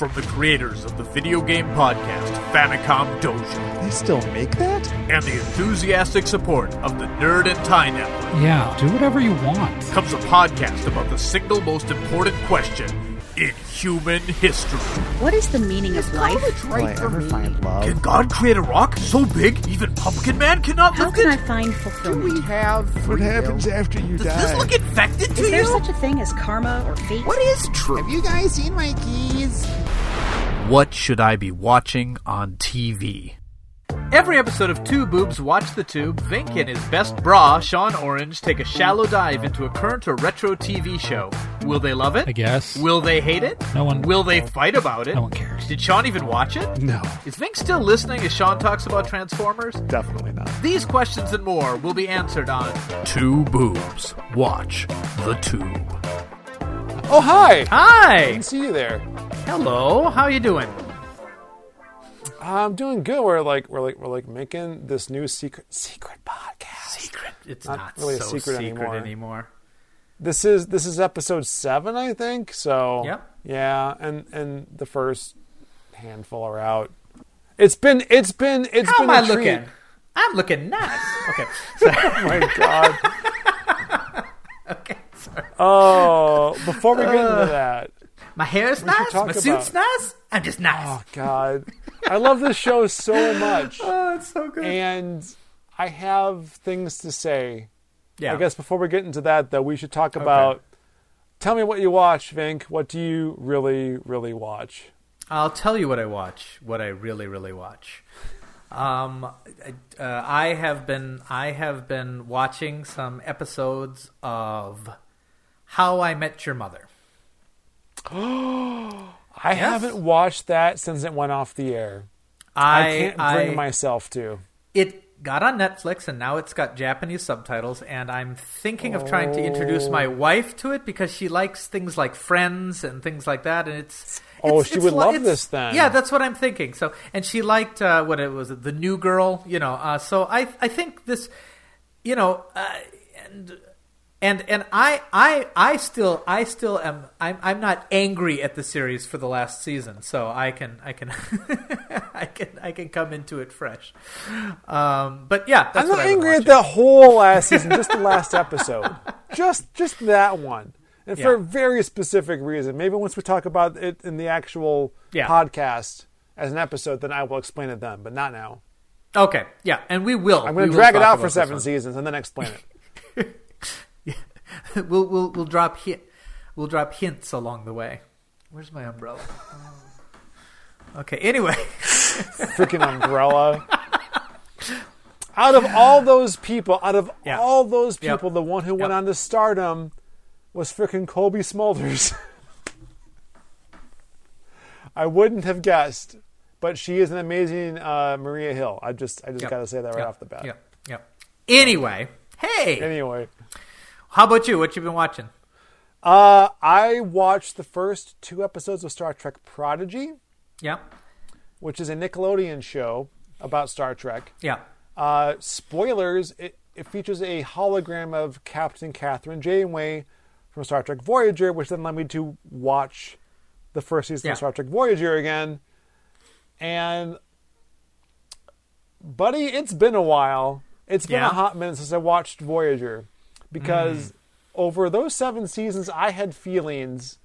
From the creators of the video game podcast Famicom Dojo They still make that? and the enthusiastic support of the Nerd and Tie Network Yeah, do whatever you want. comes a podcast about the single most important question in human history. What is the meaning of life? Will I ever find love? Can God create a rock so big even Pumpkin Man cannot How lift can I find fulfillment? Do we have What happens after you Does die? Does this look infected to you? Is there such a thing as karma or fate? What is true? Have you guys seen my keys? What should I be watching on TV? Every episode of Two Boobs Watch the Tube, Vinnk and his best bra, Sean Orange, take a shallow dive into a current or retro TV show. Will they love it? I guess. Will they hate it? No one- Will they fight about it? No one cares. Did Sean even watch it? No, Is Vinnk still listening as Sean talks about Transformers? definitely not. These questions and more will be answered on Two Boobs Watch the Tube. Oh, hi! Hi! Good to see you there. Hello, how you doing? I'm doing good. We're like we're like we're like making this new secret secret podcast. Secret. It's Not not, really a secret secret, anymore. anymore. This is this is episode seven, I think. So Yep. yeah, and and the first handful are out. It's been it's been it's How been am I treat. looking? I'm looking nice. Okay. So, Oh my god. okay. Sorry. Oh, before we get into that, My hair's nice. talk My suit's about- nice. I'm just nice. oh god, I love this show so much, Oh, it's so good. and I have things to say. yeah. I guess before we get into that, though, we should talk about. Tell me what you watch, Vinnk. What do you really, really watch? I'll tell you what I watch. What I really, really watch. Um, I- uh, I have been I have been watching some episodes of How I Met Your Mother. I haven't watched that since it went off the air. I, I can't bring I- myself to. It got on Netflix and now it's got Japanese subtitles and I'm thinking of trying to introduce my Oh. wife to it because she likes things like Friends and things like that and it's Oh, it's- she it's would love this then. Yeah, that's what I'm thinking. So and she liked uh, what it was the new girl, you know. Uh, so I I think this you know uh, and and and I I I still I still am I'm I'm not angry at the series for the last season, so I can I can I can I can come into it fresh. Um, but yeah, that's I'm not angry at the whole last season, just the last episode, just just that one, and for a very specific reason. Maybe once we talk about it in the actual Yeah. podcast as an episode, then I will explain it then, but not now. Okay, yeah, and we will. I'm going to drag it out for seven seasons and then explain it. we'll we'll we'll drop hit we'll drop hints along the way. Where's my umbrella? Oh. Okay. Anyway, freaking umbrella. out of all those people, out of Yeah. all those Yep. people, the one who went Yep. on to stardom was freaking Cobie Smulders. I wouldn't have guessed, but she is an amazing uh, Maria Hill. I just, I just Yep. got to say that right Yep. off the bat. Yep. Yep. Anyway, hey, Anyway, how about you? What you been watching? uh, I watched the first two episodes of Star Trek Prodigy, Yeah. which is a Nickelodeon show about Star Trek. Yeah. Uh, spoilers, it, it features a hologram of Captain Catherine Janeway from Star Trek Voyager, which then led me to watch the first season Yeah. of Star Trek Voyager again. And, buddy, it's been a while. It's been Yeah? a hot minute since I watched Voyager because Mm. over those seven seasons, I had feelings,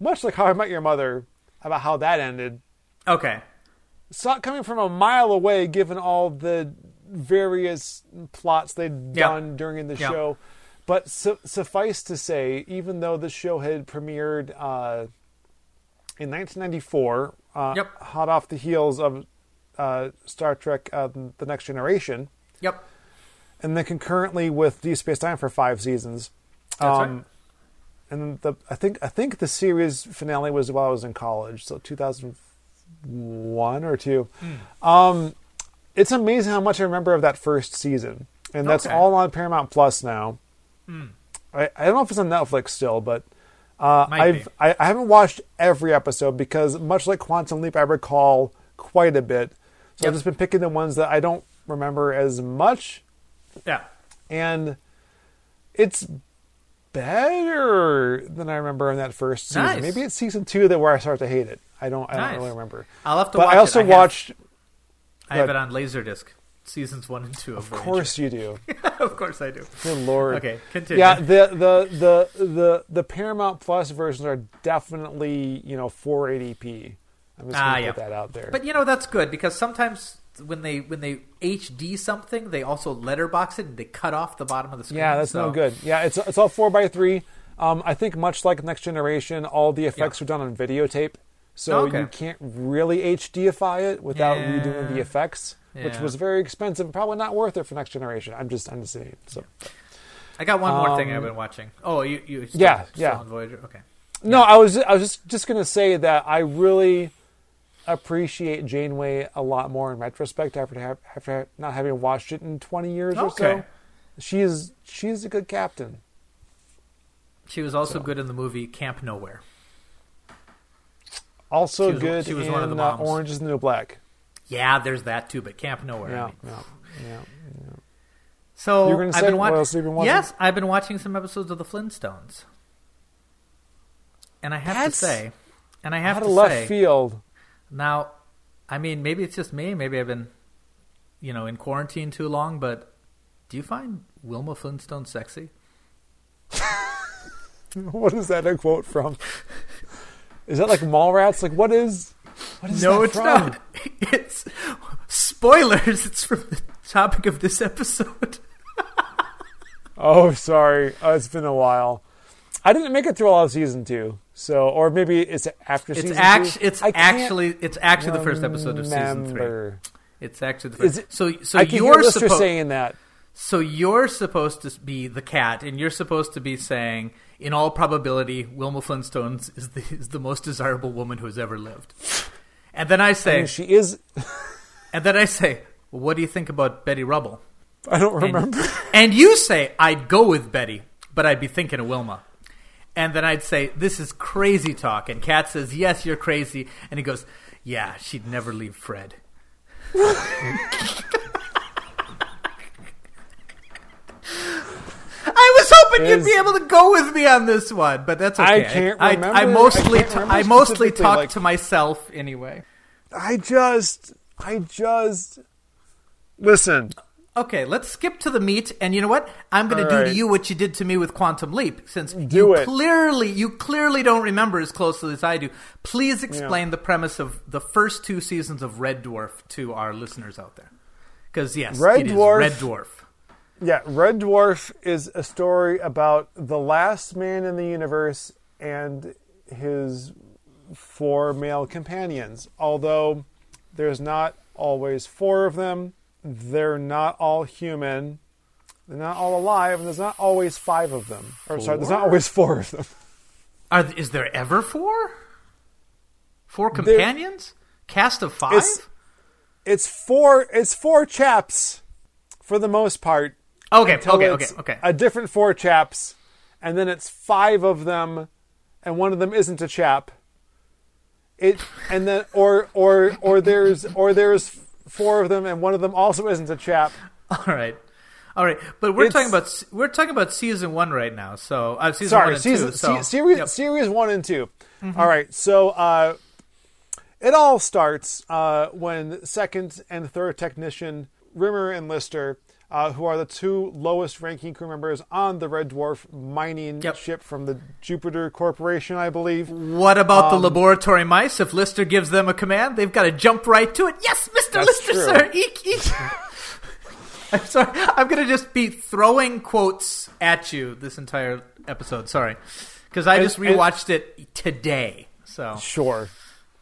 much like How I Met Your Mother, about how that ended Okay. saw it coming from a mile away, given all the various plots they'd done during the Yeah. show. But su- suffice to say, even though the show had premiered uh, in 1994, uh, Yep. hot off the heels of uh, Star Trek: uh, The Next Generation, Yep. And then concurrently with Deep Space Nine for five seasons. That's Um, right. And the I think I think the series finale was while I was in college, so 2001 or two. Hmm. Um, it's amazing how much I remember of that first season, and that's Okay. All on Paramount Plus now. I, I don't know if it's on Netflix still, but uh, I've I, I, haven't watched every episode because much like Quantum Leap, I recall quite a bit. So Yep. I've just been picking the ones that I don't remember as much, Yeah. and it's better than I remember in that first season. Nice. Maybe it's season two that where I start to hate it. I don't. I Nice. don't really remember. I'll have to But watch I also it. have- watched. I have it on Laserdisc, seasons one and two. Of, Of course you do. of course I do. Good lord. Okay, continue. Yeah, the, the the the the Paramount Plus versions are definitely you know 480p. I'm just Ah, gonna yeah. put that out there. But you know that's good because sometimes when they when they HD something, they also letterbox it and they cut off the bottom of the screen. yeah, that's so- no good. Yeah, it's it's all four by three. Um, I think much like Next Generation, all the effects Yeah. are done on videotape, so Okay. you can't really HDify it without Yeah. redoing the effects, which was very expensive. Probably not worth it for Next Generation. I'm just I'm just saying. So. I got one more thing Um, I've been watching. Oh, you you still, Yeah, still yeah. on Voyager. Okay. No, I was I was just just gonna say that I really appreciate Janeway a lot more in retrospect after ha- after not having watched it in twenty years or so. She is she's a good captain. She was also good in the movie Camp Nowhere. Also She was- good she was in one of the uh. Orange is the New Black. Yeah, there's that too, but Camp Nowhere. I Yeah, mean. yeah, yeah. So You were gonna I've say been what watch- else have you been watching? Yes, I've been watching some episodes of the Flintstones, and I have That's to say, and I have Out to of left say, field. Now, I mean, maybe it's just me. Maybe I've been, you know, in quarantine too long. But do you find Wilma Flintstone sexy? What is that a quote from? Is that like Mallrats? Like what is? What is no, it's from? not. It's spoilers. It's from the topic of this episode. Oh, sorry. Oh, it's been a while. I didn't make it through all of season two, so or maybe it's after It's season act- two. It's I actually it's actually the first episode of season three. It's actually the first. it- so so I you're supposed saying that. so you're supposed to be the cat, and you're supposed to be saying, in all probability, Wilma Flintstone is the is the most desirable woman who has ever lived. And then I I say, mean, she is. and then I say, well, what do you think about Betty Rubble? I don't And, remember. and you say, I'd go with Betty, but I'd be thinking of Wilma. And then I'd say, this is crazy talk. And Cat says, yes, you're crazy. And he goes, yeah, she'd never leave Fred. I was hoping you'd be able to go with me on this one, but that's okay. I can't I, remember- I, mostly, I can't remember I mostly talk like- to myself anyway. I just, I just listen. Okay, let's skip to the meat. And you know what? I'm going to do right. to you what you did to me with Quantum Leap, since Do you it. clearly you clearly don't remember as closely as I do. Please explain the premise of the first two seasons of Red Dwarf to our listeners out there. Because yes, Red Dwarf- Red Dwarf. Yeah, Red Dwarf is a story about the last man in the universe and his four male companions. Although there's not always four of them, they're not all human. They're not all alive, and there's not always five of them. Or sorry, there's not always four of them. Are, is there ever four? Four companions? Cast of five? It's- It's four. It's four chaps, for the most part. okay, okay, okay, okay. A different four chaps, and then it's five of them, and one of them isn't a chap. It and then or or or there's or there's four of them, and one of them also isn't a chap. All right. All right, but we're It's- talking about we're talking about season one right now. So I've uh, season Sorry, one and season two. So se- series Yep. series one and 2 All right, so uh, it all starts uh, when second and third technician Rimmer and Lister, uh, who are the two lowest ranking crew members on the Red Dwarf mining Yep. ship from the Jupiter Corporation, I believe. What about Um, the laboratory mice? If Lister gives them a command, they've got to jump right to it. Yes, Mister That's Lister, true. sir. Eek, eek. I'm sorry. I'm going to just be throwing quotes at you this entire episode. Sorry, because I And- just and- rewatched it today. So Sure.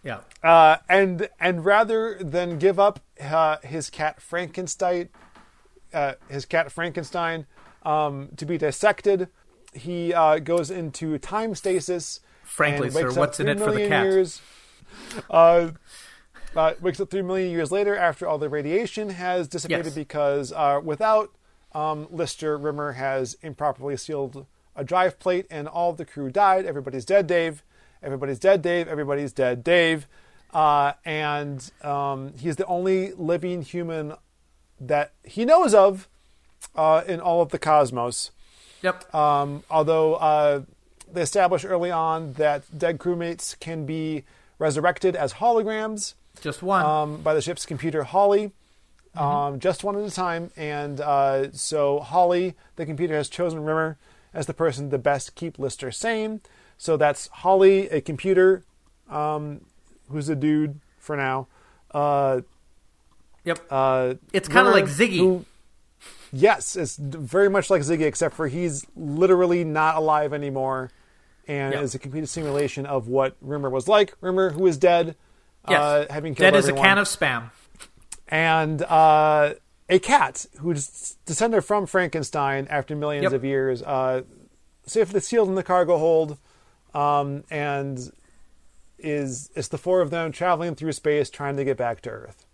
yeah. Uh, and and rather than give up uh, his cat Frankenstein, uh, his cat Frankenstein, um, to be dissected, he uh, goes into time stasis. Frankly, sir, what's in it for the cat? Years, uh, wakes up three million years later after all the radiation has dissipated Yes. because uh, without um, Lister, Rimmer has improperly sealed a drive plate and all the crew died. Everybody's dead, Dave. Everybody's dead, Dave. Everybody's dead, Dave. Uh, and um, he's the only living human that he knows of uh, in all of the cosmos. Yep. Um, although uh, they established early on that dead crewmates can be resurrected as holograms Just one. um, by the ship's computer Holly, Mm-hmm. um, just one at a time. And uh, so Holly, the computer, has chosen Rimmer as the person to best keep Lister sane. So that's Holly, a computer, um, who's a dude for now. Uh, yep. uh, It's kinda like Ziggy. who- yes, it's very much like Ziggy, except for he's literally not alive anymore, and Yep. is a complete simulation of what Rimmer was like. Rimmer, who is dead, yes. uh, having killed Dead as a can of spam. and uh, a cat who's descended from Frankenstein after millions Yep. of years, uh, safely sealed in the cargo hold, um, and is it's the four of them traveling through space trying to get back to Earth.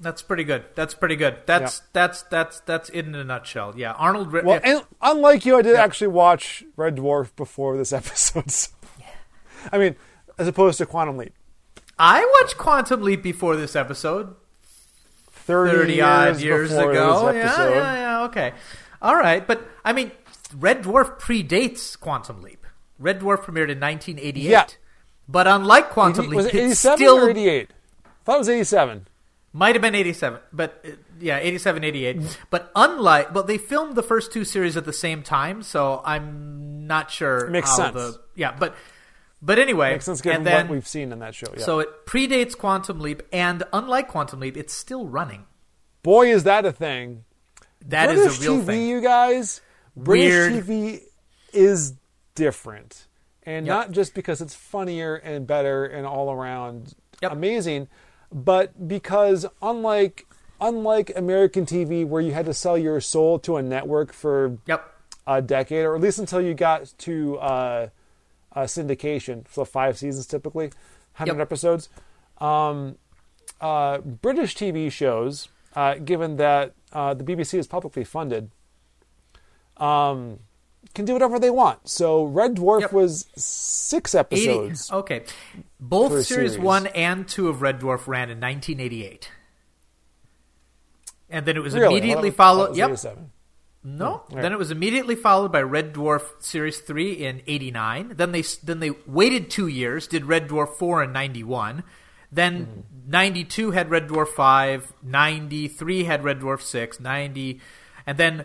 That's pretty good. That's pretty good. That's that's that's that's in a nutshell. Yeah, Arnold. Well, yeah. unlike you, I did actually watch Red Dwarf before this episode. So. I mean, as opposed to Quantum Leap, I watched Quantum Leap before this episode. thirty, thirty odd years ago. Yeah, yeah, yeah. Okay, all right. But I mean, Red Dwarf predates Quantum Leap. Red Dwarf premiered in 1988. Yeah. But unlike Quantum was Leap, it it eighty-seven still or eighty-eight? I thought it was eighty-seven. might have been 87, but yeah, 87, 88. But unlike, well, they filmed the first two series at the same time, so I'm not sure. Makes how sense. The, yeah, but but anyway, Makes sense given and then what we've seen in that show. Yeah. so it predates Quantum Leap, and unlike Quantum Leap, it's still running. boy, is that a thing! That is British a real TV, thing. you guys. British Weird. TV is different, and Yep. not just because it's funnier and better and all around Yep. amazing, but because unlike unlike American TV, where you had to sell your soul to a network for Yep. a decade, or at least until you got to uh, uh, syndication, so five seasons typically, hundred Yep. episodes. Um, uh, British TV shows, uh, given that uh, the BBC is publicly funded, um, can do whatever they want. So Red Dwarf Yep. was six 80, episodes. okay. Both series, series. one and two of Red Dwarf ran in 1988. And then it was Really? immediately thought followed. was Yep. 87. No. right. Then it was immediately followed by Red Dwarf Series 3 in 89. Then they then they waited 2 years, did Red Dwarf 4 in 91. Then hmm. 92 had Red Dwarf 5, 93 had Red Dwarf 6, 90 and then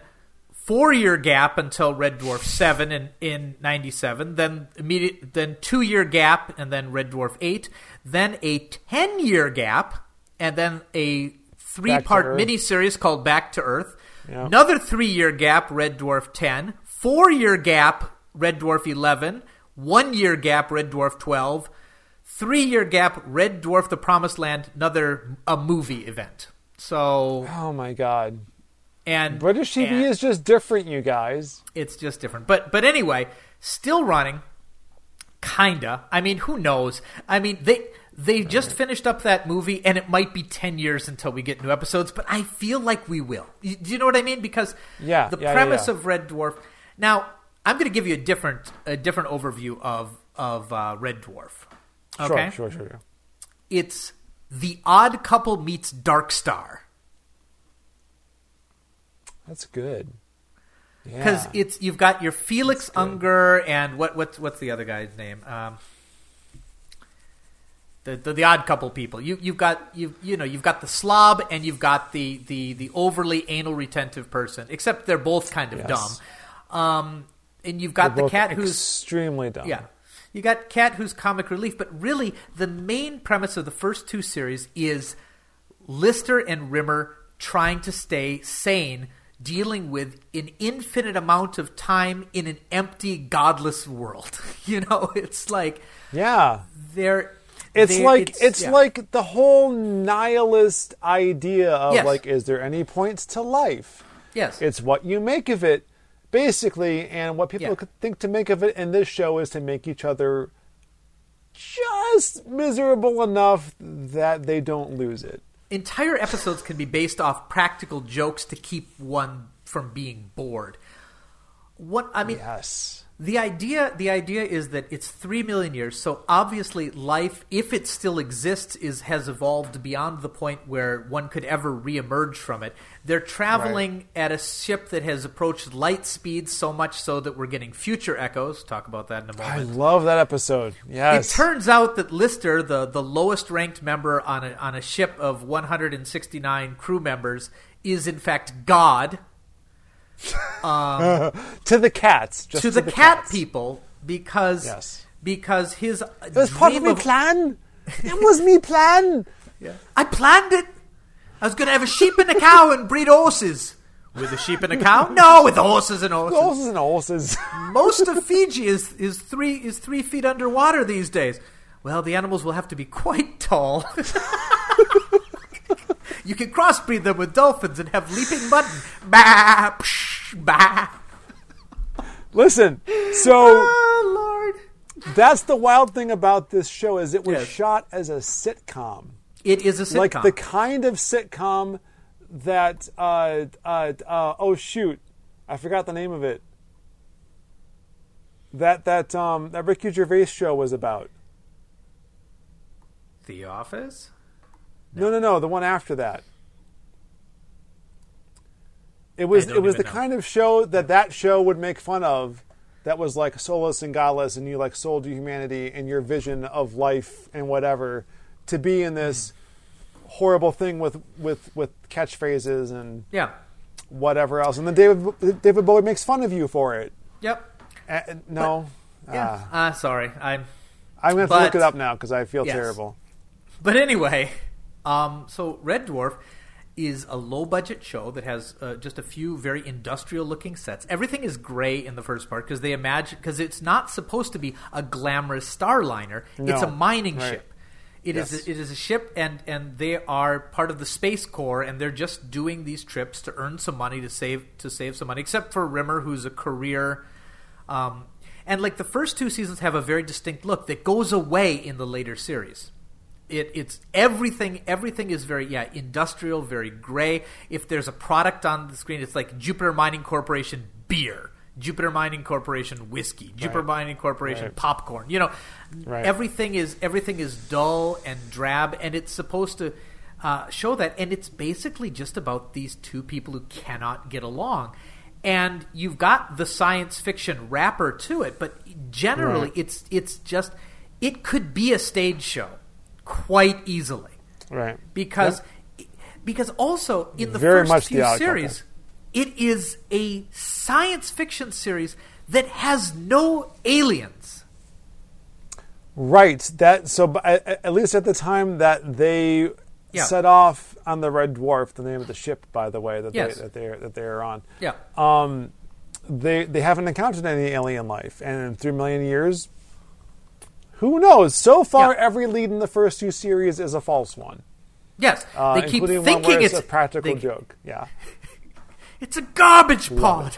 4-year gap until Red Dwarf 7 in in 97. Then immediate then 2-year gap and then Red Dwarf 8. Then a 10-year gap and then a three-part Earth. mini series called Back to Earth. Yeah. Another three year gap, Red Dwarf 10. Four year gap, Red Dwarf 11. One year gap, Red Dwarf 12. Three year gap, Red Dwarf The Promised Land, another a movie event. So, Oh my god. and British TV and is just different, you guys. it's just different. But but anyway, still running. Kinda. I mean, who knows? I mean, they they just finished up that movie, and it might be ten years until we get new episodes. But I feel like we will. You- Do you know what I mean? Because Yeah, the yeah, yeah, premise yeah. of Red Dwarf. Now, I'm going to give you a different a different overview of of uh, Red Dwarf. Okay, Sure, sure, sure. it's the Odd Couple meets Dark Star. That's good. because Yeah. it's you've got your Felix Unger and what what's what's the other guy's name? Um, the, the the odd couple people. You you've got you you know you've got the slob and you've got the the the overly anal retentive person. Except they're both kind of Yes. dumb. Um, and you've got They're the cat who's extremely dumb. yeah. You got Cat who's comic relief, but really the main premise of the first two series is Lister and Rimmer trying to stay sane, dealing with an infinite amount of time in an empty, godless world. You know, it's like Yeah. they're. It's like it's, yeah. like the whole nihilist idea of Yes. like, is there any points to life? yes, It's what you make of it, basically, and what people Yeah. could think to make of it in this show is to make each other just miserable enough that they don't lose it. entire episodes can be based off practical jokes to keep one from being bored. What I mean, Yes. The idea the idea is that it's three million years. So obviously, life, if it still exists, is has evolved beyond the point where one could ever reemerge from it. They're traveling at a ship that has approached light speed so much so that we're getting future echoes. Talk about that in a moment. I love that episode. Yes. It turns out that Lister, the, the lowest ranked member on a, on a ship of 169 crew members, is in fact God Um, to the cats. Just to the, cat cats. people because Yes. because his It was part of my plan. It was me plan. I planned it. I was going to have a sheep and a cow and breed horses. With a sheep and a cow? No, with horses and horses. Horses and horses. Most of Fiji is is three is three feet underwater these days. Well, the animals will have to be quite tall. you can crossbreed them with dolphins and have leaping mutton. Bah, psh, bah. Listen, so Oh Lord! that's the wild thing about this show is it was Yes. shot as a sitcom. It is a sitcom. like the kind of sitcom that uh, uh, uh, oh shoot i forgot the name of it that that um that ricky gervais show was about the Office. no no no the one after that it was it was the know. kind of show that that show would make fun of that was like soulless and godless and you like sold to humanity and your vision of life and whatever to be in this horrible thing with with with catchphrases and Yeah. whatever else, and then David David Bowie makes fun of you for it. Yep. Uh, no, Yeah. Ah. Ah, sorry. I'm. I'm going to But- look it up now because I feel Yes. terrible. But anyway, um, so Red Dwarf is a low budget show that has uh, just a few very industrial looking sets. Everything is gray in the first part because they imagine because it's not supposed to be a glamorous starliner. It's a mining Right. ship. It is Yes. it is a ship and and they are part of the space corps and they're just doing these trips to earn some money to save to save some money except for Rimmer who's a career um, and like the first two seasons have a very distinct look that goes away in the later series it, it's everything everything is very yeah industrial very gray if there's a product on the screen it's like jupiter mining corporation beer jupiter mining corporation whiskey jupiter Right. mining corporation Right. popcorn you know Right. everything is everything is dull and drab and it's supposed to uh, show that and it's basically just about these two people who cannot get along and you've got the science fiction wrapper to it but generally it's it's just it could be a stage show quite easily Right. because because also in the Very first The few Odd series it is a science fiction series that has no aliens Right. That so at at least at the time that they Yeah. set off on the Red Dwarf, the name of the ship, by the way, that Yes. they that they that they are on. yeah Um, they they haven't encountered any alien life, and in three million years, who knows? So far, Yeah. every lead in the first two series is a false one, yes uh, they keep including one thinking where it's, it's a practical they- joke. Yeah, it's a garbage pod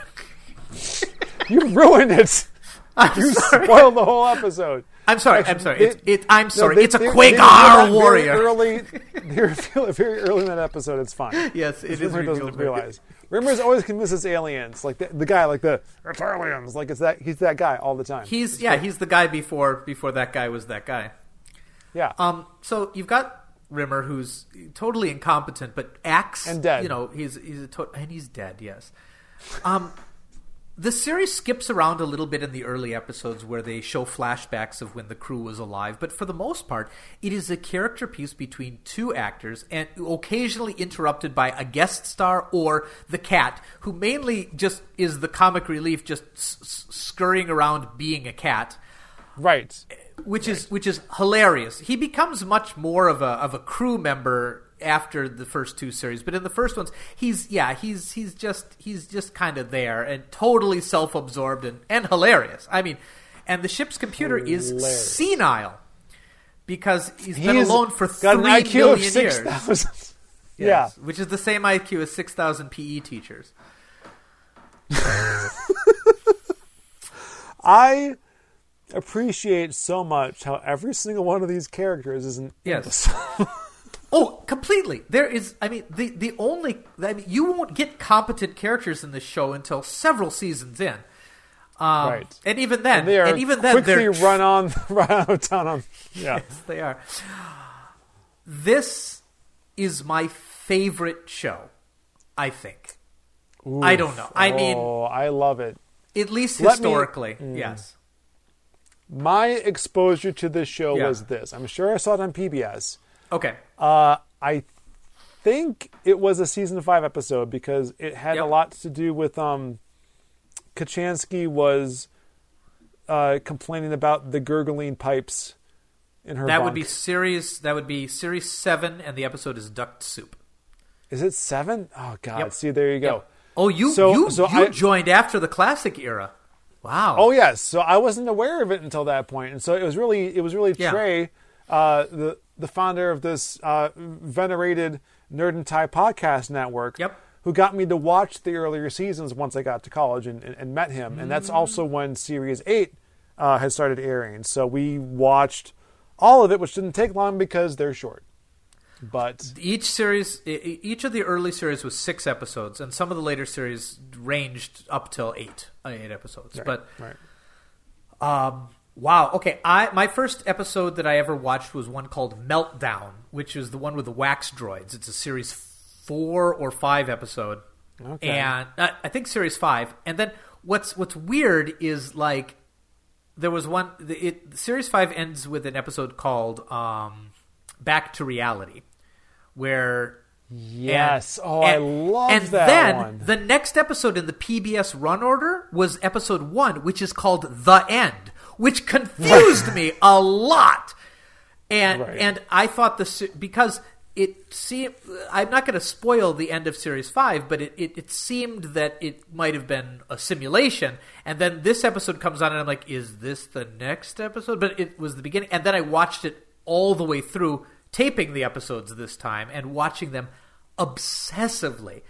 you ruined it. I'm You sorry. spoiled the whole episode. I'm sorry. Actually, I'm sorry. they- It's, it, I'm No, sorry. they- it's a Quagaar that very warrior. Early, they reveal it very early in that episode. It's fine. Yes, it is doesn't realize. Rimmer's always convinced it's aliens. Like the, the guy, like the it's aliens. Like it's that. He's that guy all the time. He's yeah. He's the guy before before that guy was that guy. yeah. Um. So you've got Rimmer, who's totally incompetent, but acts And dead. You know, he's he's a to- and he's dead. Yes. Um. The series skips around a little bit in the early episodes where they show flashbacks of when the crew was alive, but for the most part, it is a character piece between two actors and occasionally interrupted by a guest star or the cat, who mainly just is the comic relief, just s- scurrying around being a cat right. which is which is hilarious. He becomes much more of a of a crew member after the first two series, but in the first ones, he's yeah, he's he's just he's just kind of there and totally self absorbed and and hilarious. I mean, and the ship's computer is senile because he's been alone for got three an IQ million years. thousand. Yes, which is the same IQ as six thousand PE teachers. I appreciate so much how every single one of these characters is an Yes. Oh, completely. There is. I mean, the the only. I mean, you won't get competent characters in this show until several seasons in. Um, Right. And even then, And they are and even then, quickly they're run on, run out of town on. Yeah. Yes, they are. This is my favorite show. I think. I don't know. I mean, oh, I love it. at least let me- historically, Mm. yes. My exposure to this show Yeah. was this. I'm sure I saw it on PBS. Okay. Uh, I think it was a season five episode because it had Yep. a lot to do with um, Kochanski was uh, complaining about the gurgling pipes in her. That would be series. That would be series seven, and the episode is Duct Soup. Is it seven? Oh God! Yep. See, there you go. Yep. Oh, you So- you so you I- joined after the classic era. Wow. Oh yes, so I wasn't aware of it until that point, and so it was really it was really Yeah. Trey, uh, the the founder of this uh, venerated Nerd and Tie podcast network, Yep. who got me to watch the earlier seasons once I got to college and, and, and met him, and that's also when Series Eight uh, had started airing. So we watched all of it, which didn't take long because they're short. But Each series, each of the early series was six episodes, and some of the later series ranged up till eight, eight episodes. But right. Um, wow. Okay. I my first episode that I ever watched was one called Meltdown, which is the one with the wax droids. It's a series four or five episode, Okay. and uh, I think series five. And then what's what's weird is like there was one. the- It series five ends with an episode called um, Back to Reality, where Yes. and- oh, I and- love and that then one. the next episode in the PBS run order was episode one, which is called The End, which confused me a lot. And Right. and I thought the because it seemed I'm not going to spoil the end of series five, but it, it, it seemed that it might have been a simulation. And then this episode comes on, and I'm like, is this the next episode? But it was the beginning, and then I watched it all the way through, taping the episodes this time and watching them obsessively.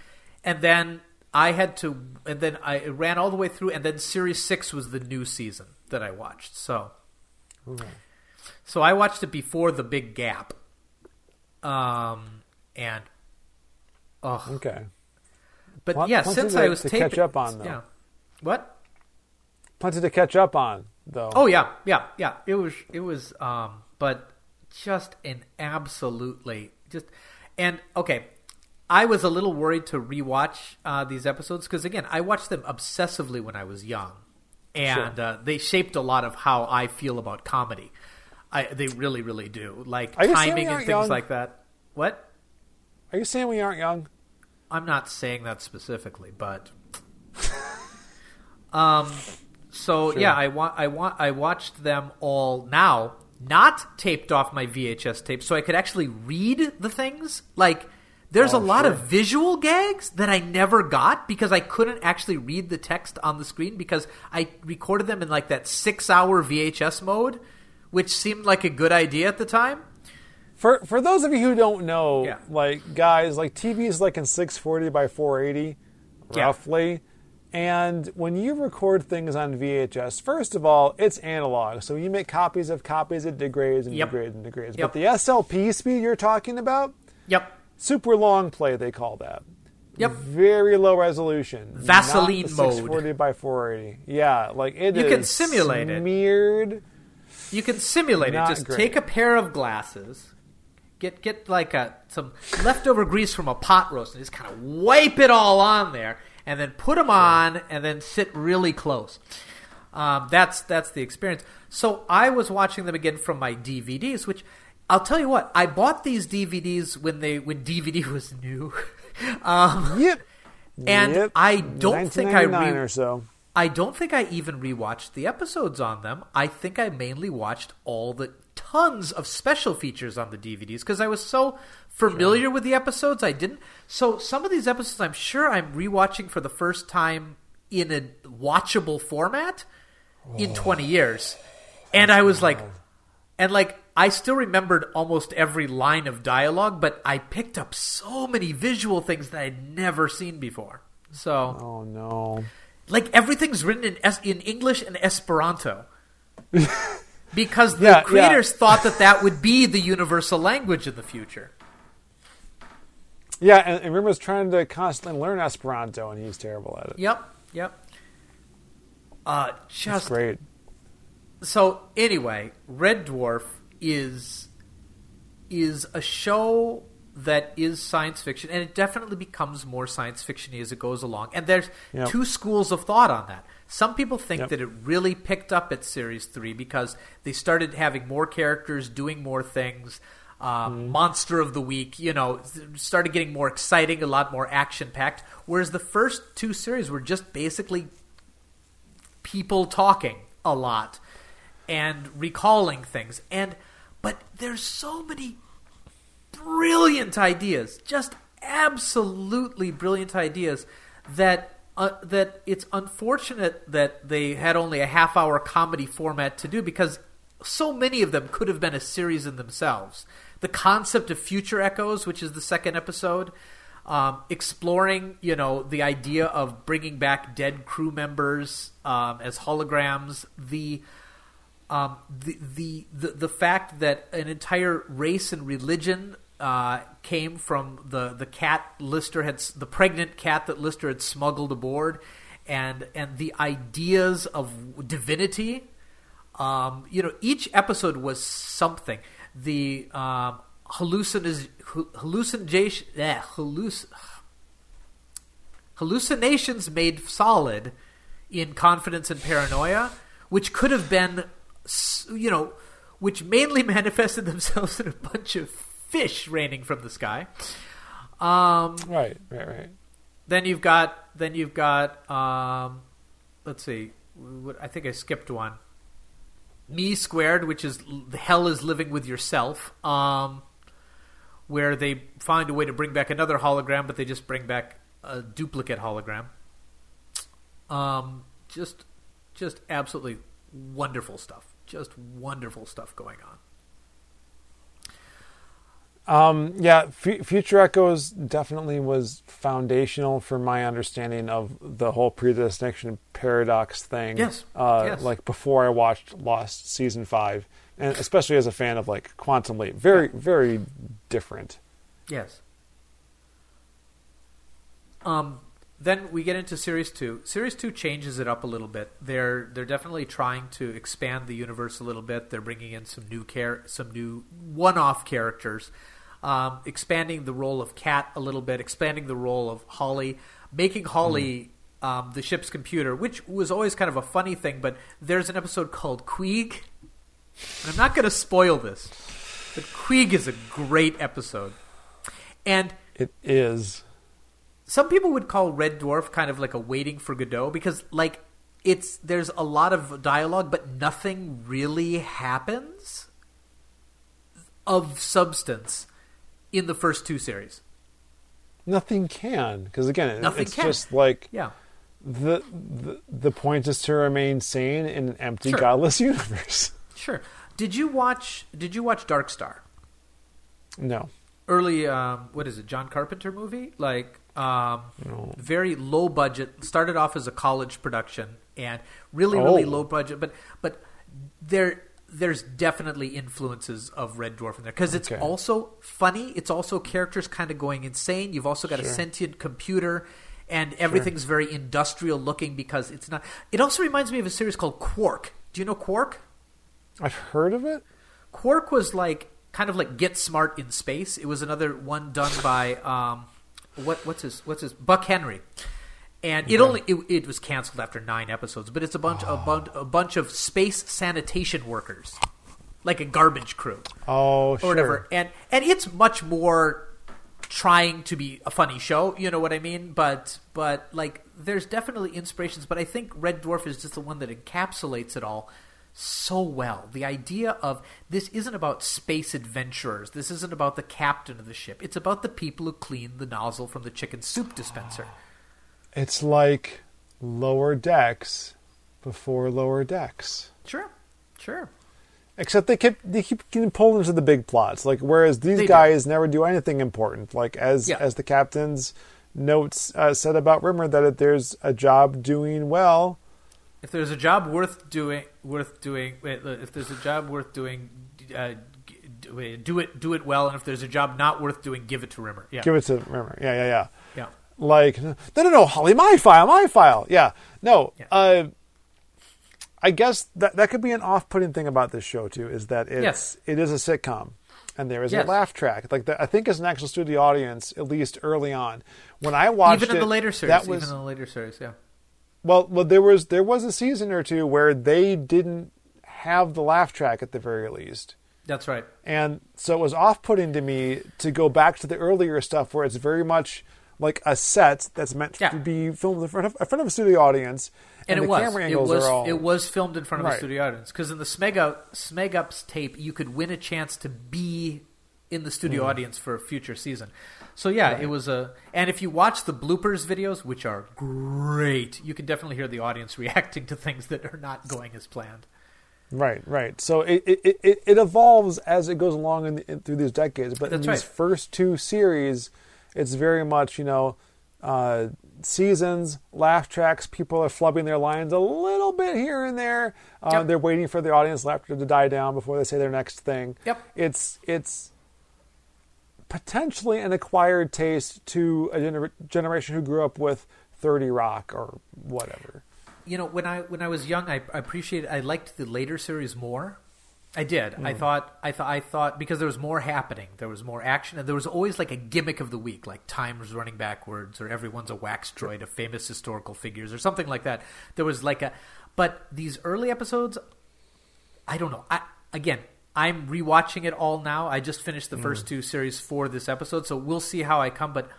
And then I had to, and then I ran all the way through, and then series six was the new season that I watched. So. So I watched it before the big gap. Um and oh, okay. but Pl- yeah, since I was to taping, catch up on, though. Yeah. What? Plenty to catch up on, though. Oh yeah, yeah, yeah. It was it was um but just an absolutely just and okay, I was a little worried to rewatch uh, these episodes because again, I watched them obsessively when I was young, and uh, they shaped a lot of how I feel about comedy. I, they really, really do. Like timing and things young? like that. What? Are you saying we aren't young? I'm not saying that specifically, but um, so yeah, I want I want I watched them all now, not taped off my VHS tape, so I could actually read the things. Like, there's Oh, a lot sure. of visual gags that I never got because I couldn't actually read the text on the screen because I recorded them in like that six hour VHS mode, which seemed like a good idea at the time. For for those of you who don't know, Yeah. like guys, like TV is like in 640 by 480, Yeah. roughly. And when you record things on VHS, first of all, it's analog. So you make copies of copies, it degrades and Yep. degrades and degrades. Yep. But the SLP speed you're talking about, Yep. Super long play, they call that. Yep. Very low resolution. Vaseline mode. 640 by 480. Yeah, like it You can simulate it. smeared. You can simulate Not it. Just great. take a pair of glasses, get get like a some leftover grease from a pot roast, and just kind of wipe it all on there, and then put them on, and then sit really close. Um, that's that's the experience. So I was watching them again from my DVDs, which I'll tell you what, I bought these DVDs when they when DVD was new. um, Yep. And Yep. I don't think I 1999 re- or so. I don't think I even rewatched the episodes on them. I think I mainly watched all the tons of special features on the DVDs because I was so familiar with the episodes. I didn't. So some of these episodes, I'm sure I'm rewatching for the first time in a watchable format in 20 years, and I was like, and like I still remembered almost every line of dialogue, but I picked up so many visual things that I'd never seen before. So Oh no. like everything's written in es- in English and Esperanto. because the Yeah, yeah. creators thought that that would be the universal language in the future. Yeah, and, and Rim was trying to constantly learn Esperanto, and he's terrible at it. Yep, yep. Uh, That's just great. so anyway, Red Dwarf is is a show that is science fiction, and it definitely becomes more science fictiony as it goes along. And there's Yep. two schools of thought on that. Some people think Yep. that it really picked up at series three because they started having more characters, doing more things. Um, Monster of the week, you know, started getting more exciting, a lot more action packed. Whereas the first two series were just basically people talking a lot and recalling things and but there's so many brilliant ideas just absolutely brilliant ideas that uh, that it's unfortunate that they had only a half hour comedy format to do because so many of them could have been a series in themselves. The concept of future echoes which is the second episode um, exploring, you know, the idea of bringing back dead crew members um, as holograms, the, um, the, the the the fact that an entire race and religion uh, came from the the cat Lister had the pregnant cat that Lister had smuggled aboard, and and the ideas of divinity. Um, you know, each episode was something. The um, hallucin- eh, halluc- hallucinations made solid in confidence and paranoia, which could have been, you know, which mainly manifested themselves in a bunch of fish raining from the sky. Um, Right, right, right. then you've got then you've got um, let's see i think i skipped one me squared which is the hell is living with yourself um, where they find a way to bring back another hologram but they just bring back a duplicate hologram um, just just absolutely wonderful stuff just wonderful stuff going on Um, yeah, F- Future Echoes definitely was foundational for my understanding of the whole predestination paradox thing. Yes, Uh, yes. Like before I watched Lost season five, and especially as a fan of like Quantum Leap, very, very different. Yes. Um, then we get into series two. Series two changes it up a little bit. They're they're definitely trying to expand the universe a little bit. They're bringing in some new care, some new one-off characters, um, expanding the role of Cat a little bit, expanding the role of Holly, making Holly. Um, the ship's computer, which was always kind of a funny thing, but there's an episode called Queeg, and I'm not going to spoil this, but Queeg is a great episode. And It is. Some people would call Red Dwarf kind of like a waiting for Godot because like it's there's a lot of dialogue but nothing really happens of substance in the first two series. Nothing can because again, Nothing it's can. just like Yeah. the, the the point is to remain sane in an empty, Sure. godless universe. Sure. Did you watch did you watch Dark Star? no, Early um what is it, John Carpenter movie? Like um No. very low budget, started off as a college production and really really Oh. low budget but but there there's definitely influences of Red Dwarf in there because it's Okay. also funny. It's also characters kind of going insane. You've also got a sentient computer, and everything's very industrial looking because it's not. It also reminds me of a series called Quark. Do you know Quark? I've heard of it. Quark was like kind of like Get Smart in space. It was another one done by um, what what's his what's his Buck Henry, and it only it, it was canceled after nine episodes. But it's a bunch a, oh. bunch a bunch of space sanitation workers, like a garbage crew Oh, or sure. whatever. And and it's much more trying to be a funny show. You know what I mean? But but like there's definitely inspirations. But I think Red Dwarf is just the one that encapsulates it all so well. The idea of this isn't about space adventurers. This isn't about the captain of the ship. It's about the people who clean the nozzle from the chicken soup dispenser. It's like lower decks before lower decks. Sure, sure. Except they keep they keep getting pulled into the big plots. Like whereas these They do. guys never do anything important. Like as Yeah. as the captain's notes uh, said about Rimmer that if there's a job doing well, If there's a job worth doing, worth doing, wait, if there's a job worth doing, uh, do it, do it well. And if there's a job not worth doing, give it to Rimmer. Yeah, give it to Rimmer. Yeah, yeah, yeah. yeah, Like no, no, no, Holly, my file, my file. Yeah, no. Yeah. Uh, I guess that that could be an off-putting thing about this show too, is that it's Yes. it is a sitcom, and there is Yes. a laugh track. Like the, I think as an actual studio audience, at least early on. When I watched even in it, the later series, that was even in the later series, yeah. Well, well, there was there was a season or two where they didn't have the laugh track at the very least. That's right. And so it was off putting to me to go back to the earlier stuff where it's very much like a set that's meant Yeah. to be filmed in front of, in front of a studio audience. and, the it was camera it was all it was filmed in front of a studio audience because in the Smeg Up Smeg Ups tape you could win a chance to be in the studio Mm. audience for a future season. So yeah, it was a and if you watch the bloopers videos, which are great, you can definitely hear the audience reacting to things that are not going as planned. Right, right. So it it, it, it evolves as it goes along in, in, through these decades. But That's in these first two series, it's very much you know uh, seasons, laugh tracks. People are flubbing their lines a little bit here and there. Uh, Yep. They're waiting for the audience laughter to die down before they say their next thing. Yep. It's it's potentially an acquired taste to a gener- generation who grew up with Thirty Rock or whatever. you know when i when i was young i, I appreciated i liked the later series more. I did. I hmm. thought i thought i thought because there was more happening there was more action and there was always like a gimmick of the week like time's running backwards or everyone's a wax droid of famous historical figures or something like that. There was like a but these early episodes i don't know. I again i'm rewatching it all now i just finished the mm. first two series for this episode so we'll see how i come but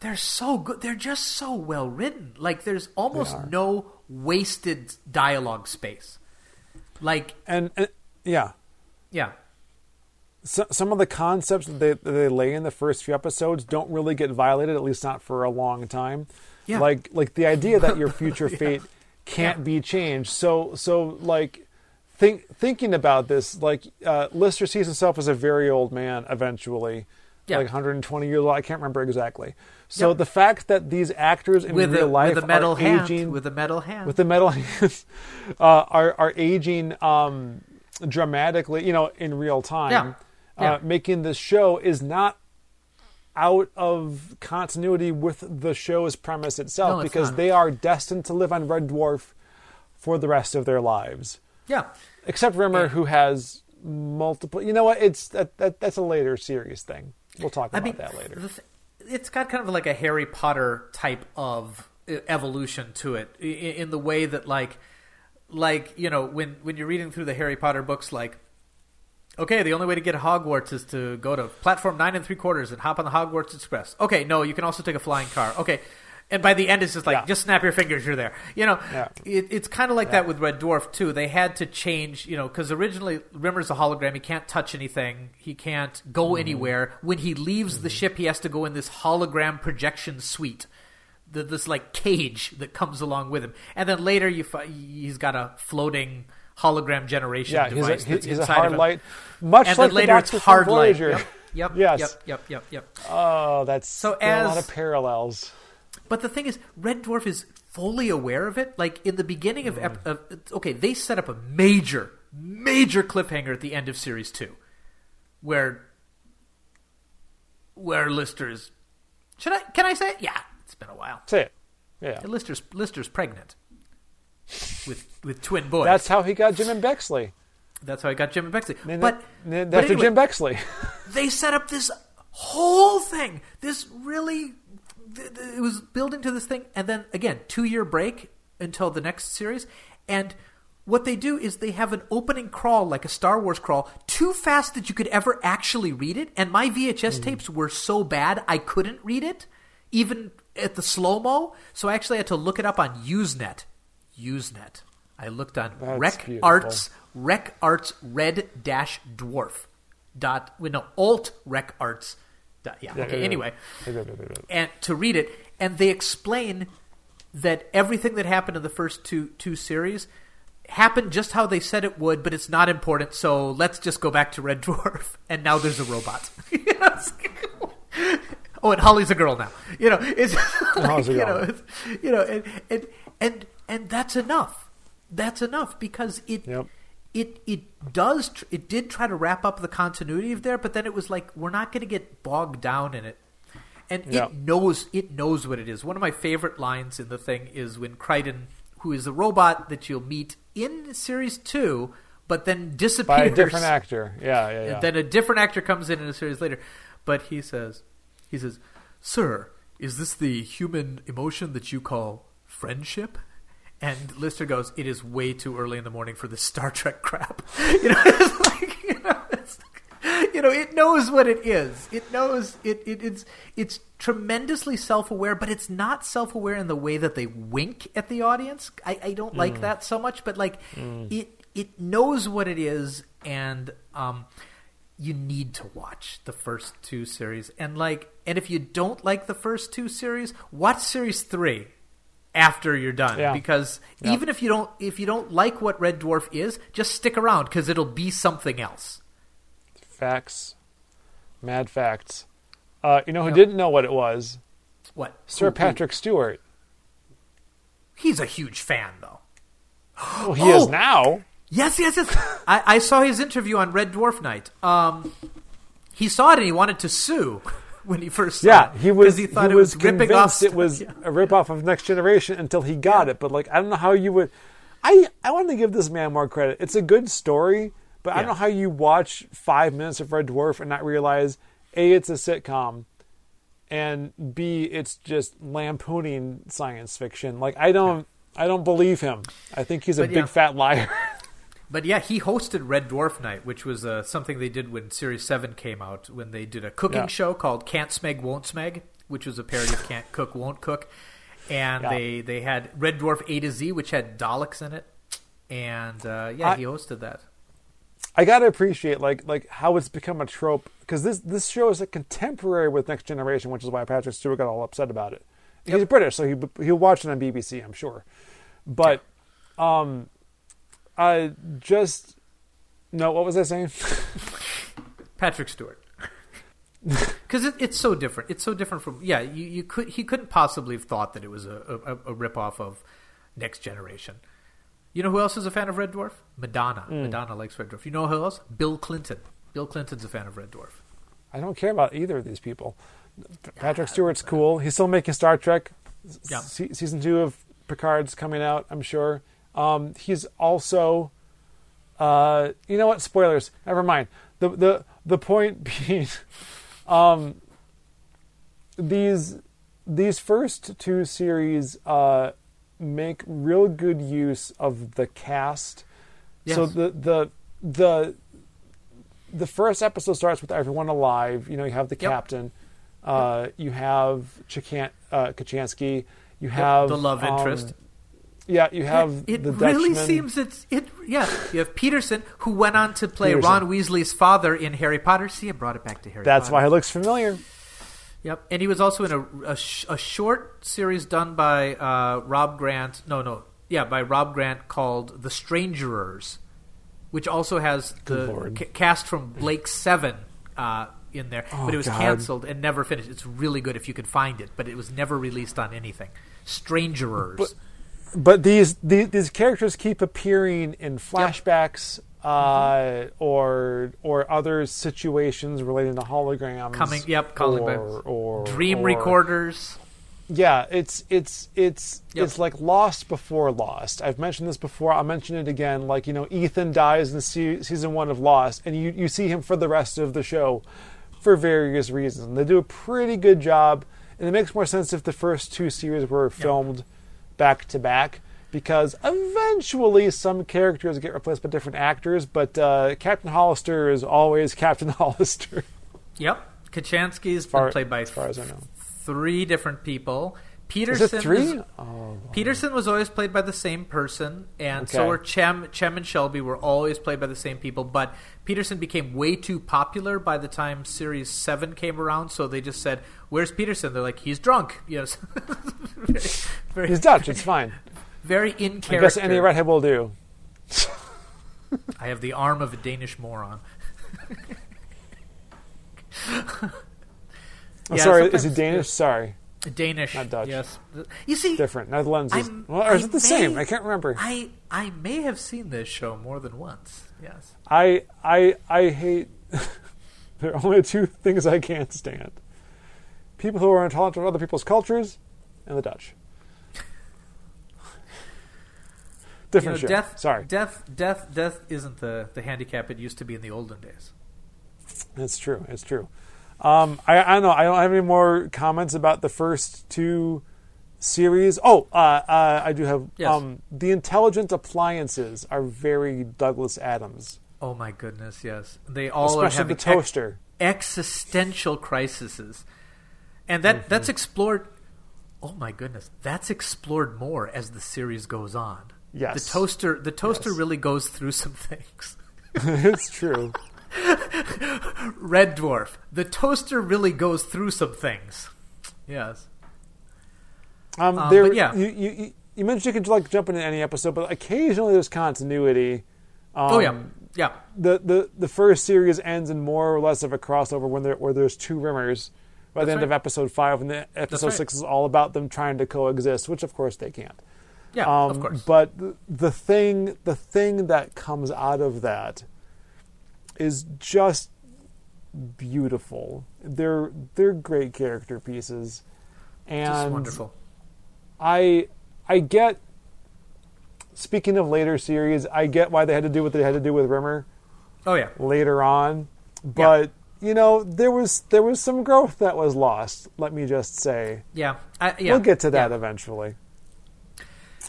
they're so good. They're just so well written. Like there's almost no wasted dialogue space. Like And, and yeah, yeah, so, some of the concepts that they, that they lay in the first few episodes don't really get violated, at least not for a long time. Yeah. Like like the idea that your future fate can't Yeah. be changed. So so like think thinking about this, like uh, Lister sees himself as a very old man eventually. Yeah. Like 120 years old, I can't remember exactly. So Yep. the fact that these actors in with real a life with metal are hand, aging with a metal hand. with the metal hands uh, are are aging um, dramatically, you know, in real time. Yeah. Yeah. Uh, making this show is not out of continuity with the show's premise itself No, because not. they are destined to live on Red Dwarf for the rest of their lives. Yeah, Except Rimmer, Yeah. who has multiple. You know what? It's that, that that's a later series thing. We'll talk I about mean, that later. it's got kind of like a Harry Potter type of evolution to it, i- in the way that like, like you know, when when you're reading through the Harry Potter books, like. Okay, the only way to get Hogwarts is to go to platform nine and three quarters and hop on the Hogwarts Express. Okay, no, you can also take a flying car. Okay, and by the end, it's just like Yeah. just snap your fingers, you're there. You know, Yeah. it, it's kind of like that with Red Dwarf too. They had to change, you know, because originally Rimmer's a hologram. He can't touch anything. He can't go Mm-hmm. anywhere. When he leaves the ship, he has to go in this hologram projection suite. The, this like cage that comes along with him, and then later you fi- he's got a floating hologram generation yeah, he's a, device he's a inside hard light, much and like then later the it's hard light. Yep, yep, Yes. yep, yep, yep, yep. Oh, that's So are a lot of parallels. But the thing is, Red Dwarf is fully aware of it. Like in the beginning of, ep- mm. of okay, they set up a major, major cliffhanger at the end of series two, where where Lister's should I can I say it? Yeah, it's been a while. Say it. Yeah. Lister's Lister's pregnant with with twin boys. That's how he got Jim and Bexley. That's how I got Jim and Bexley. Named But, after anyway, Jim Bexley. they set up this whole thing. This really, it was building to this thing, and then again, two year break until the next series. And what they do is they have an opening crawl, like a Star Wars crawl, too fast that you could ever actually read it. And my VHS hmm. tapes were so bad I couldn't read it, even at the slow mo. So I actually had to look it up on Usenet. Usenet. I looked on That's Rec beautiful. Arts Rec Arts Red Dash Dwarf dot no alt Rec Arts yeah, okay yeah, anyway. And to read it and they explain that everything that happened in the first two two series happened just how they said it would but it's not important so let's just go back to Red Dwarf and now there's a robot. Oh and Holly's a girl now. You know it's like, you know it's, you know and and and and that's enough. That's enough because it Yep. It it does tr- it did try to wrap up the continuity of there but then it was like we're not going to get bogged down in it and Yeah. it knows it knows what it is one of my favorite lines in the thing is when crichton who is the robot that you'll meet in series two, but then disappears By a different actor. Yeah, yeah, yeah. and then a different actor comes in in a series later. But he says, he says, "Sir, is this the human emotion that you call friendship?" And Lister goes, "It is way too early in the morning for this Star Trek crap." You know, it's like you know, it's, you know, it knows what it is. It knows it, it it's it's tremendously self-aware, but it's not self-aware in the way that they wink at the audience. I, I don't like that so much, but like it it knows what it is, and um, you need to watch the first two series. And like, and if you don't like the first two series, watch series three after you're done Yeah. because Yeah. even if you don't if you don't like what Red Dwarf is, just stick around because it'll be something else. Facts. Mad facts. Uh, you know who Yep. didn't know what it was? What Sir Who- who- Patrick Stewart. He's a huge fan though. Well, he is Oh! now. Yes, yes, yes. I, I saw his interview on Red Dwarf Night. Um, he saw it and he wanted to sue when he first saw Yeah, it. he was he thought it was was ripping off. it was Yeah. a ripoff of Next Generation until he got it. But like, I don't know how you would. I I want to give this man more credit. It's a good story, but I don't know how you watch five minutes of Red Dwarf and not realize a it's a sitcom, and b it's just lampooning science fiction. Like I don't. I don't believe him. I think he's a But big yeah. fat liar. But yeah, he hosted Red Dwarf Night, which was uh, something they did when Series 7 came out, when they did a cooking Yeah. show called Can't Smeg, Won't Smeg, which was a parody of Can't Cook, Won't Cook. And Yeah. they, they had Red Dwarf A to Z, which had Daleks in it. And uh, yeah, I- he hosted that. I gotta appreciate like like how it's become a trope because this this show is like contemporary with Next Generation, which is why Patrick Stewart got all upset about it. He's British, so he he'll watch it on BBC, I'm sure. But um, I just no. What was I saying? Patrick Stewart. Because it, it's so different. It's so different from yeah. You, you could he couldn't possibly have thought that it was a a, a ripoff of Next Generation. You know who else is a fan of Red Dwarf? Madonna. Hmm. Madonna likes Red Dwarf. You know who else? Bill Clinton. Bill Clinton's a fan of Red Dwarf. I don't care about either of these people. Patrick Stewart's cool. He's still making Star Trek. Yeah. Se- season two of Picard's coming out. I'm sure. Um, he's also, uh, you know what? Spoilers. Never mind. The the the point being, um, these these first two series uh, make real good use of the cast. Yes. So the the the the first episode starts with everyone alive. You know, you have the Yep. captain, uh, you have Chichan- uh, Kochanski, you have the love um, interest. Yeah, you have it the really Dutchman. seems it's it. Yeah, you have Peterson who went on to play Peterson. Ron Weasley's father in Harry Potter. See, I brought it back to Harry. That's Potter. why he looks familiar. Yep, and he was also in a, a, sh- a short series done by uh, Rob Grant. No, no, yeah, by Rob Grant called The Strangerers, which also has the ca- cast from Blake Seven uh, in there, Oh, but it was God. canceled and never finished. It's really good if you could find it, but it was never released on anything. Strangerers. But- But these, these these characters keep appearing in flashbacks uh, or or other situations relating to holograms. Coming- yep, calling or, or Dream or- recorders. Yeah, it's it's it's Yep. it's like Lost before Lost. I've mentioned this before. I'll mention it again. Like you know, Ethan dies in se- season one of Lost, and you you see him for the rest of the show for various reasons. And they do a pretty good job, and it makes more sense if the first two series were filmed back to back. Because eventually some characters get replaced by different actors, but uh, Captain Hollister is always Captain Hollister. Yep, Kochanski's far- been played by as far as I know. three different people. Peterson it three? is- oh, Peterson was always played by the same person, and so were Chen, Chen and Selby were always played by the same people. But Peterson became way too popular by the time Series Seven came around, so they just said, "Where's Peterson?" They're like, "He's drunk." Yes, very, very, He's Dutch. It's fine. very in character. I guess any redhead will do. I have the arm of a Danish moron. I'm Yeah, sorry, is he Danish? Sorry, Danish, Not Dutch. Yes, you see, different. Netherlands is. Well, or is I it the same? I can't remember. I I may have seen this show more than once. Yes. I I I hate. there are only two things I can't stand: people who are intolerant of other people's cultures, and the Dutch. Different you know, show. Death, Sorry. death, death, death isn't the the handicap it used to be in the olden days. It's true. It's true. Um, I, I don't know. I don't have any more comments about the first two series. Oh, uh, uh, I do have. Yes. Um, the intelligent appliances are very Douglas Adams, Oh my goodness, yes, they all are especially having the toaster. ex- existential crises, and that Mm-hmm. that's explored. Oh my goodness, that's explored more as the series goes on. Yes. the toaster, the toaster Yes. really goes through some things. it's true. Red Dwarf, the toaster really goes through some things. Yes. Um, Um, there, yeah. you, you, you- mentioned you could like jump into any episode, but occasionally there's continuity. Um, oh yeah, yeah. The, the the first series ends in more or less of a crossover when there where there's two Rimmers by the end right. of episode five, and the episode right. six is all about them trying to coexist, which of course they can't. Yeah, Um, of course. But the, the thing the thing that comes out of that is just beautiful. They're they're great character pieces, and Just wonderful. I I get. Speaking of later series, I get why they had to do what they had to do with Rimmer Oh yeah. later on, but you know there was there was some growth that was lost. Let me just say, Yeah. I, yeah. we'll get to that Yeah. eventually.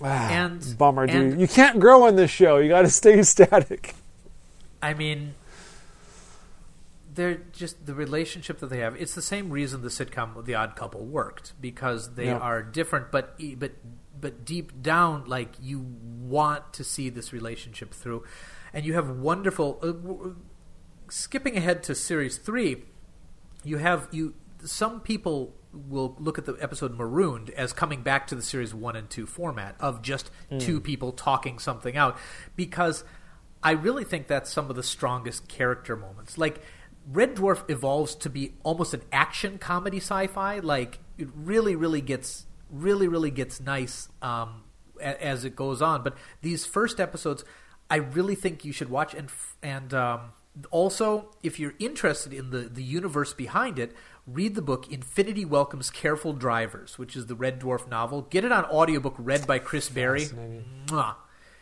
Ah, And- bummer, dude. and- you can't grow on this show. You got to stay static. I mean, they're just the relationship that they have. It's the same reason the sitcom The Odd Couple worked because they Yeah. are different, but but but deep down, like you want to see this relationship through, and you have wonderful. Uh, w- skipping ahead to series three, you have you. Some people will look at the episode Marooned as coming back to the series one and two format of just two people talking something out, because I really think that's some of the strongest character moments. Like Red Dwarf evolves to be almost an action comedy sci-fi. Like it really, really gets really, really gets nice um, a- as it goes on. But these first episodes, I really think you should watch. And f- and um, also, if you're interested in the the universe behind it, read the book Infinity Welcomes Careful Drivers, which is the Red Dwarf novel. Get it on audiobook read by Chris Barrie.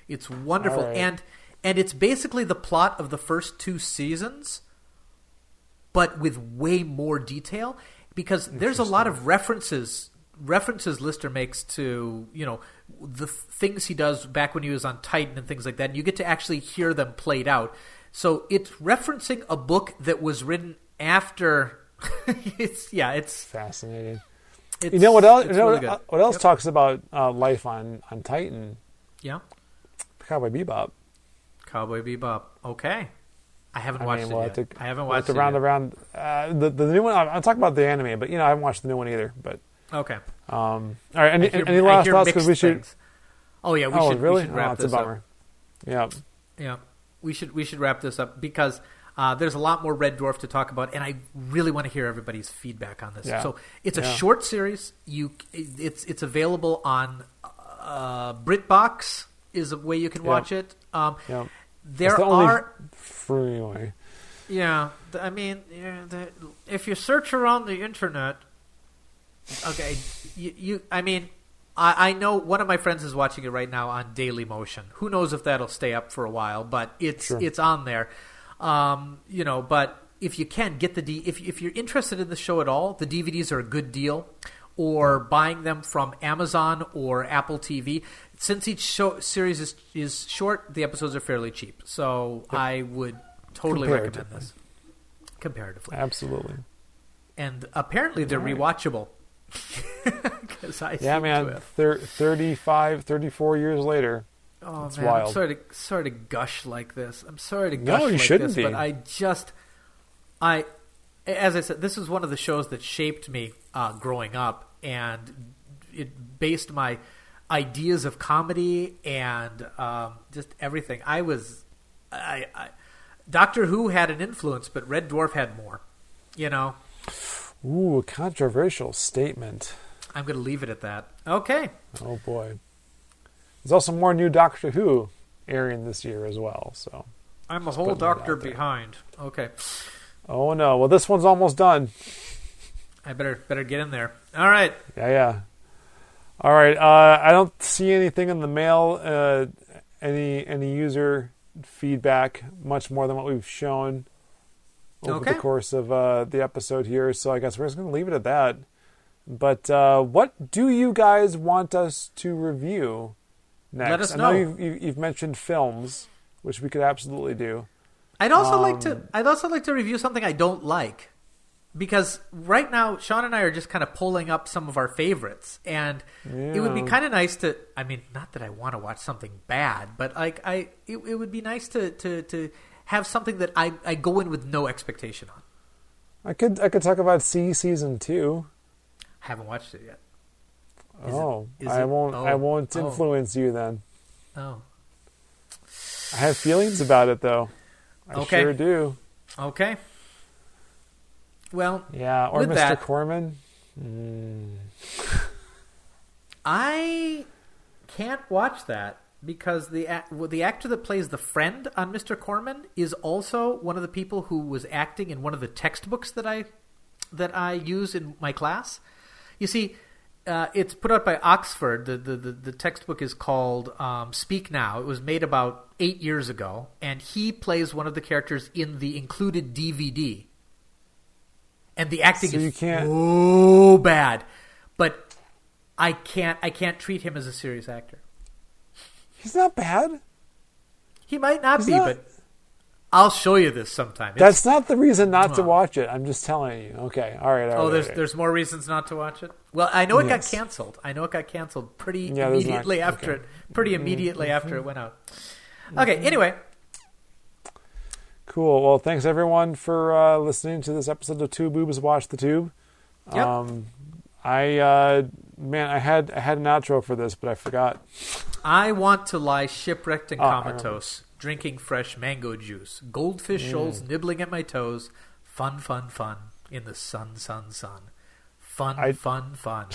It's wonderful. Right. And and it's basically the plot of the first two seasons, but with way more detail because there's a lot of references references Lister makes to you know the things he does back when he was on Titan and things like that. And you get to actually hear them played out. So it's referencing a book that was written after. it's yeah, it's, Fascinating. it's You know what else? You know really what, what else Yep. talks about uh, life on on Titan? Yeah, Cowboy Bebop. Cowboy Bebop. Okay, I haven't I watched mean, it we'll yet. to, I haven't we'll watched to it round around uh, the the new one. I'll talk about the anime, but you know I haven't watched the new one either. But Okay. um, all right, any, hear- any last thoughts? Because we should. things. Oh yeah, we oh, should. really? We should wrap oh, this a up. Yeah. Yeah, we should we should wrap this up because uh, there's a lot more Red Dwarf to talk about, and I really want to hear everybody's feedback on this. Yeah. So it's a Yeah. short series. You it's it's available on uh, BritBox is a way you can Yeah. watch it. Um, Yeah. There the are freeway. yeah. I mean, yeah, the, if you search around the internet, okay, you, you I mean. I I know one of my friends is watching it right now on Daily Motion. Who knows if that'll stay up for a while, but it's Sure. it's on there. Um, you know, but if you can get the D, if if you're interested in the show at all, the DVDs are a good deal. Or buying them from Amazon or Apple TV. Since each show series is is short, the episodes are fairly cheap. So I would totally recommend this comparatively. Absolutely. And apparently they're right. rewatchable. I Yeah, man. Thir- 35, 34 years later. Oh man, I'm sorry to sorry to gush like this. I'm sorry to gush No, you like shouldn't this, but be. I just I as I said, this is one of the shows that shaped me uh, growing up, and it based my ideas of comedy and um, just everything. I was I, I Doctor Who had an influence, but Red Dwarf had more. You know, Ooh, a controversial statement. I'm going to leave it at that. Okay. Oh boy. There's also more new Doctor Who airing this year as well. So, I'm a whole doctor behind. Okay. oh no. Well, this one's almost done. I better better get in there. All right. Yeah, yeah. All right. Uh, I don't see anything in the mail uh, any any user feedback much more than what we've shown over Okay. the course of uh, the episode here. So I guess we're just going to leave it at that. But uh, what do you guys want us to review next? Let us know. I know you've, you've mentioned films, which we could absolutely do. I'd also like to. Um, I'd also like to review something I don't like, because right now Sean and I are just kind of pulling up some of our favorites, and it would be kind of nice to. I mean, not that I want to watch something bad, but like I, it, it would be nice to to to have something that I I go in with no expectation on. I could I could talk about C season two. I haven't watched it yet. Is oh, I it- won't I oh, won't oh. influence you then. Oh, I have feelings about it though. I Okay. sure do. okay. Well, Yeah, or Mr. that- Corman. Mm. I can't watch that because the the actor that plays the friend on Mr. Corman is also one of the people who was acting in one of the textbooks that I that I use in my class. You see, uh, it's put out by Oxford. The the, the, the textbook is called um, Speak Now. It was made about eight years ago, and he plays one of the characters in the included DVD. And the acting So is so bad, but I can't I can't treat him as a serious actor. He's not bad. He might not He's be, not- but I'll show you this sometime. It's- That's not the reason not to watch it. I'm just telling you. Okay. All right. All oh, right oh, there's all right. there's more reasons not to watch it. Well, I know it Yes. got canceled. I know it got canceled pretty Yeah, there's not- immediately after okay. it. Pretty immediately after it went out. Mm-hmm. Okay. Anyway, Cool. Well, thanks everyone for uh, listening to this episode of Two Boobs Watch the Tube. Yep. Um, I uh, man, I had I had an outro for this, but I forgot. I want to lie shipwrecked and Oh, I comatose, drinking fresh mango juice, goldfish Mm. shoals nibbling at my toes. Fun, fun, fun in the sun, sun, sun. Fun, I- fun, fun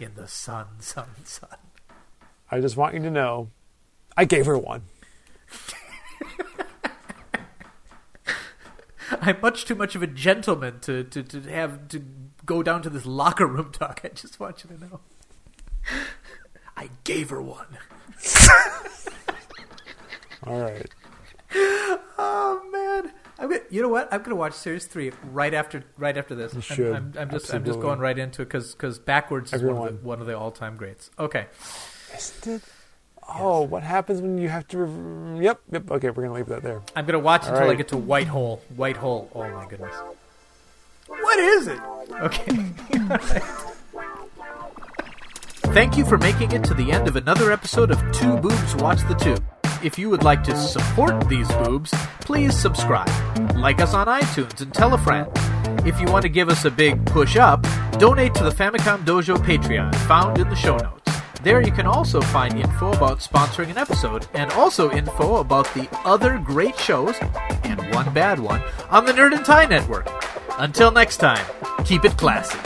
in the sun, sun, sun. I just want you to know, I gave her one. I'm much too much of a gentleman to, to, to have to go down to this locker room talk. I just want you to know. I gave her one. All right. Oh man! I'm gonna, you know what? I'm gonna watch series three right after right after this. I'm- should. I'm, I'm just I'm just going right into it because backwards is one of, the, one of the all time greats. Okay. Isn't it? Oh, what happens when you have to? Yep. Yep. Okay, we're gonna leave that there. I'm gonna watch All until I right. get to White Hole. White Hole. Oh my goodness. What is it? Okay. Thank you for making it to the end of another episode of Two Boobs Watch the Tube. If you would like to support these boobs, please subscribe. Like us on iTunes and tell a friend. If you want to give us a big push up, donate to the Famicom Dojo Patreon found in the show notes. There you can also find info about sponsoring an episode and also info about the other great shows and one bad one on the Nerd and Tie Network. Until next time, keep it classy.